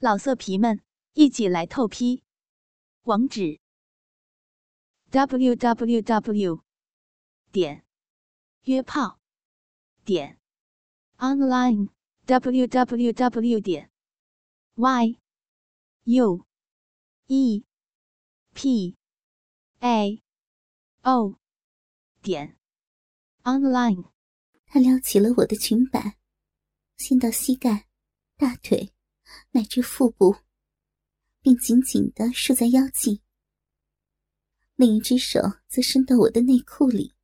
老色皮们，一起来透批！网址：w w w 点约炮点 online w w w 点 y u e p a o 点 online。他撩起了我的裙摆，先到膝盖、大腿。乃至腹部，并紧紧的束在腰际。另一只手则伸到我的内裤里。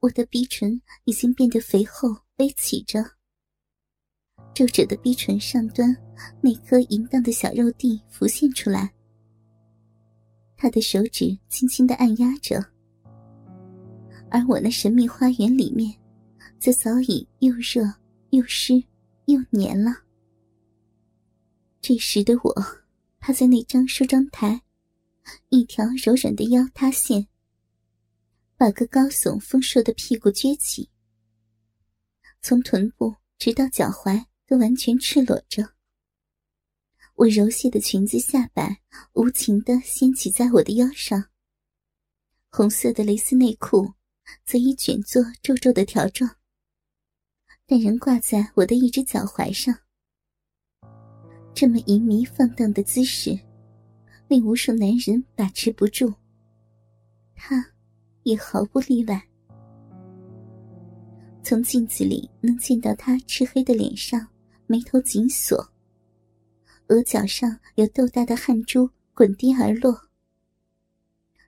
我的逼唇已经变得肥厚微起着，皱褶的逼唇上端那颗淫荡的小肉蒂浮现出来。他的手指轻轻的按压着，而我那神秘花园里面，则早已又热又湿又黏了。这时的我，趴在那张梳妆台，一条柔软的腰塌陷，把个高耸丰硕的屁股撅起，从臀部直到脚踝都完全赤裸着。我柔细的裙子下摆无情的掀起在我的腰上，红色的蕾丝内裤则已卷作皱皱的条状，但仍挂在我的一只脚踝上。这么淫靡放荡的姿势，令无数男人把持不住。他，也毫不例外。从镜子里能见到他赤黑的脸上，眉头紧锁，额角上有豆大的汗珠滚滴而落。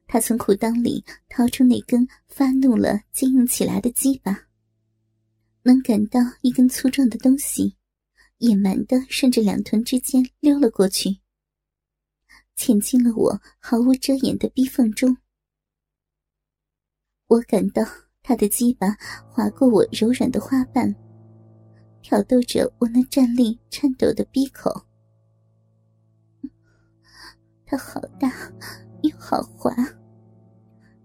他从裤裆里掏出那根发怒了、坚硬起来的鸡巴，能感到一根粗壮的东西。野蛮的顺着两臀之间溜了过去，潜进了我毫无遮掩的逼缝中。我感到他的鸡巴划过我柔软的花瓣，挑逗着我那站立颤抖的逼口。它好大，又好滑，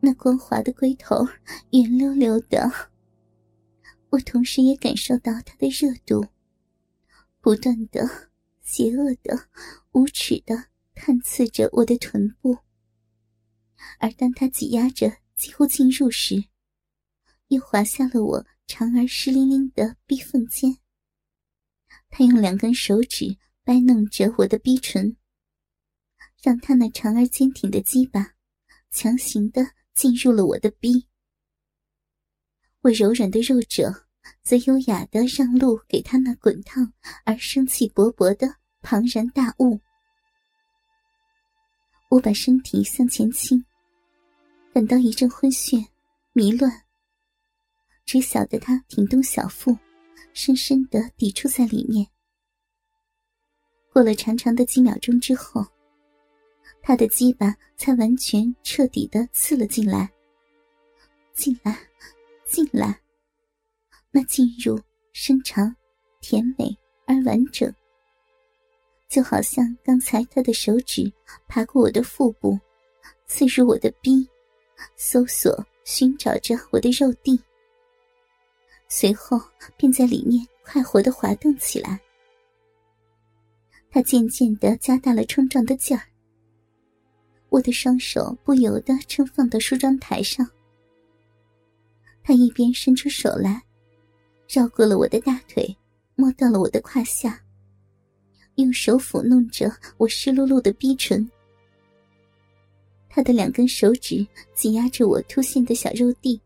那光滑的龟头圆溜溜的。我同时也感受到它的热度。不断的、邪恶的、无耻的探刺着我的臀部，而当他挤压着几乎进入时，又滑下了我长而湿淋淋的逼缝间。他用两根手指掰弄着我的逼唇，让他那长而坚挺的鸡巴强行的进入了我的逼。我柔软的肉褶。则优雅的让路给他那滚烫而生气勃勃的庞然大物。我把身体向前倾，感到一阵昏眩、迷乱。只晓得他挺动小腹，深深的抵触在里面。过了长长的几秒钟之后，他的鸡巴才完全彻底的刺了进来。进来，进来。那进入深长、甜美而完整，就好像刚才他的手指爬过我的腹部，刺入我的逼，搜索寻找着我的肉蒂，随后便在里面快活的滑动起来。他渐渐的加大了冲撞的劲儿，我的双手不由得撑放到梳妆台上。他一边伸出手来。绕过了我的大腿，摸到了我的胯下，用手抚弄着我湿漉漉的逼唇。他的两根手指挤压着我凸现的小肉蒂，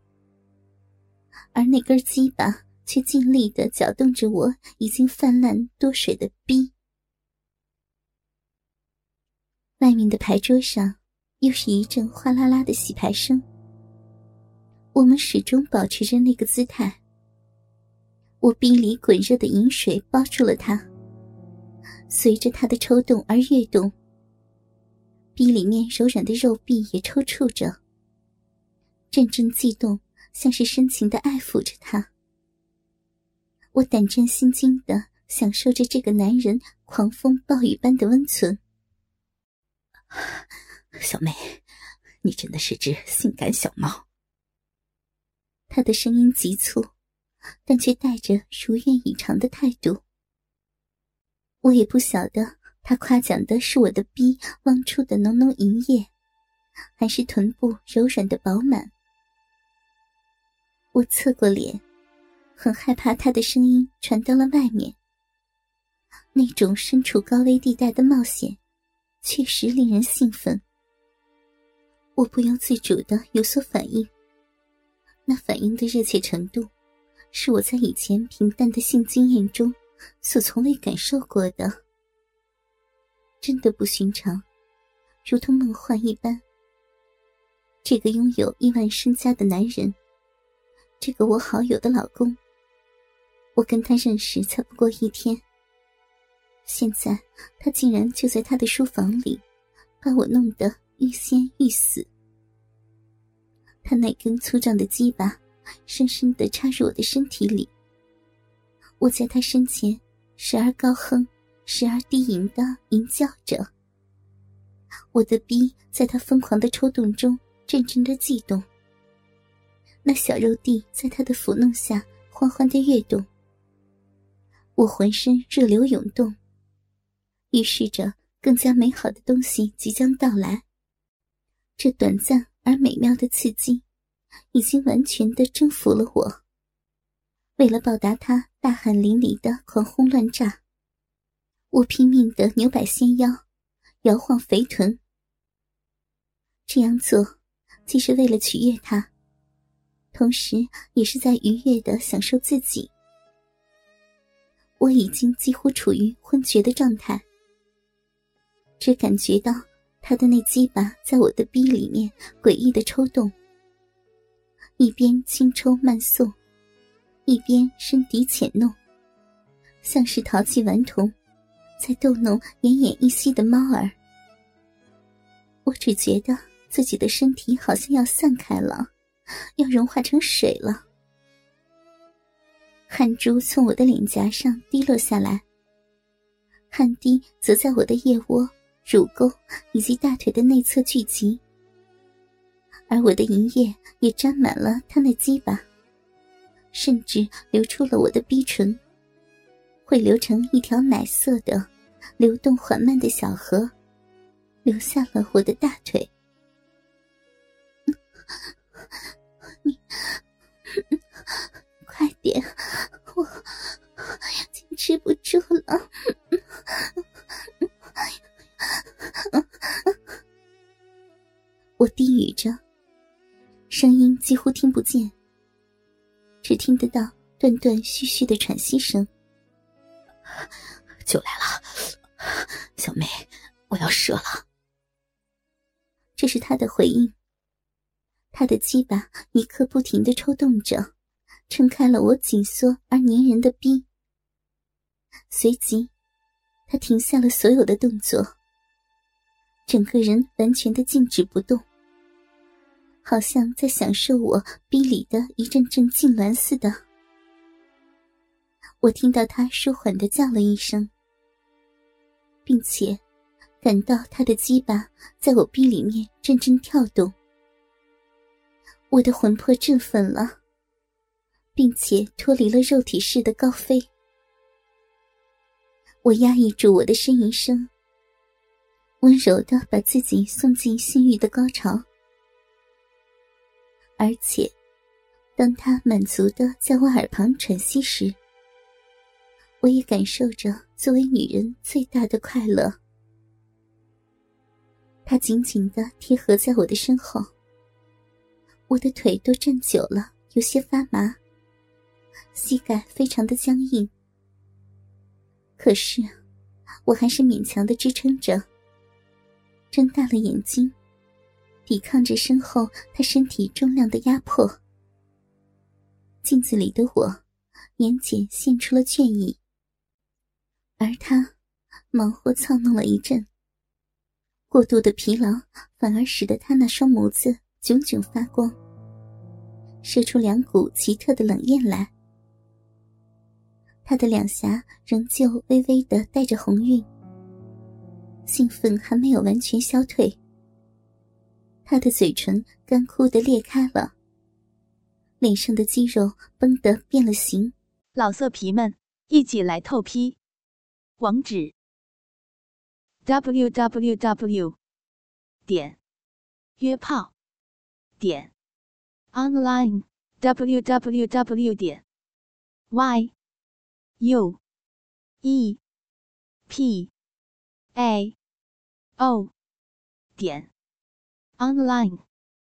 而那根鸡巴却尽力的搅动着我已经泛滥多水的逼。外面的牌桌上又是一阵哗啦啦的洗牌声。我们始终保持着那个姿态。我逼里滚热的饮水包住了他，随着他的抽动而跃动。逼里面柔软的肉壁也抽搐着，阵阵悸动，像是深情的爱抚着他。我胆战心惊的享受着这个男人狂风暴雨般的温存。小妹，你真的是只性感小猫。他的声音急促。但却带着如愿以偿的态度。我也不晓得他夸奖的是我的逼汪出的浓浓银液，还是臀部柔软的饱满。我侧过脸，很害怕他的声音传到了外面。那种身处高危地带的冒险，确实令人兴奋。我不由自主的有所反应，那反应的热切程度，是我在以前平淡的性经验中所从未感受过的，真的不寻常，如同梦幻一般。这个拥有亿万身家的男人，这个我好友的老公，我跟他认识才不过一天，现在他竟然就在他的书房里，把我弄得。欲仙欲死，他那根粗壮的鸡巴深深的插入我的身体里。我在他身前，时而高哼，时而低吟的吟叫着。我的逼在他疯狂的抽动中阵阵的悸动，那小肉蒂在他的抚弄下缓缓的跃动。我浑身热流涌动，预示着更加美好的东西即将到来。这短暂而美妙的刺激，已经完全的征服了我。为了报答他大汗淋漓的狂轰乱炸，我拼命的扭摆纤腰，摇晃肥臀。这样做，既是为了取悦他，同时也是在愉悦的享受自己。我已经几乎处于昏厥的状态，只感觉到。他的那鸡巴在我的逼里面诡异的抽动，一边轻抽慢送，一边深笛浅弄，像是淘气顽童，在逗弄奄奄一息的猫儿。我只觉得自己的身体好像要散开了，要融化成水了。汗珠从我的脸颊上滴落下来，汗滴则在我的腋窝。乳沟以及大腿的内侧聚集，而我的银液也沾满了他那鸡巴，甚至流出了我的逼唇，会流成一条奶色的、流动缓慢的小河，流下了我的大腿。你快点，我坚持不住了。我低语着，声音几乎听不见，只听得到断断续续的喘息声。就来了，小妹，我要射了。这是他的回应。他的鸡巴一刻不停的抽动着，撑开了我紧缩而粘人的逼。随即，他停下了所有的动作。整个人完全的静止不动，好像在享受我逼里的一阵阵痉挛似的。我听到他舒缓的叫了一声，并且感到他的鸡巴在我逼里面阵阵跳动。我的魂魄振奋了，并且脱离了肉体式的高飞。我压抑住我的呻吟声。温柔的把自己送进性欲的高潮，而且，当他满足的在我耳旁喘息时，我也感受着作为女人最大的快乐。他紧紧的贴合在我的身后，我的腿都站久了，有些发麻，膝盖非常的僵硬，可是，我还是勉强的支撑着。睁大了眼睛，抵抗着身后他身体重量的压迫。镜子里的我，眼睑现出了倦意，而他忙活操弄了一阵，过度的疲劳反而使得他那双眸子炯炯发光，射出两股奇特的冷焰来。他的两颊仍旧微微的带着红晕。兴奋还没有完全消退，他的嘴唇干枯的裂开了，脸上的肌肉绷得变了形。老色皮们，一起来透批！网址：w w w 点约炮点 online w w w 点 y u e p a o 点。Online.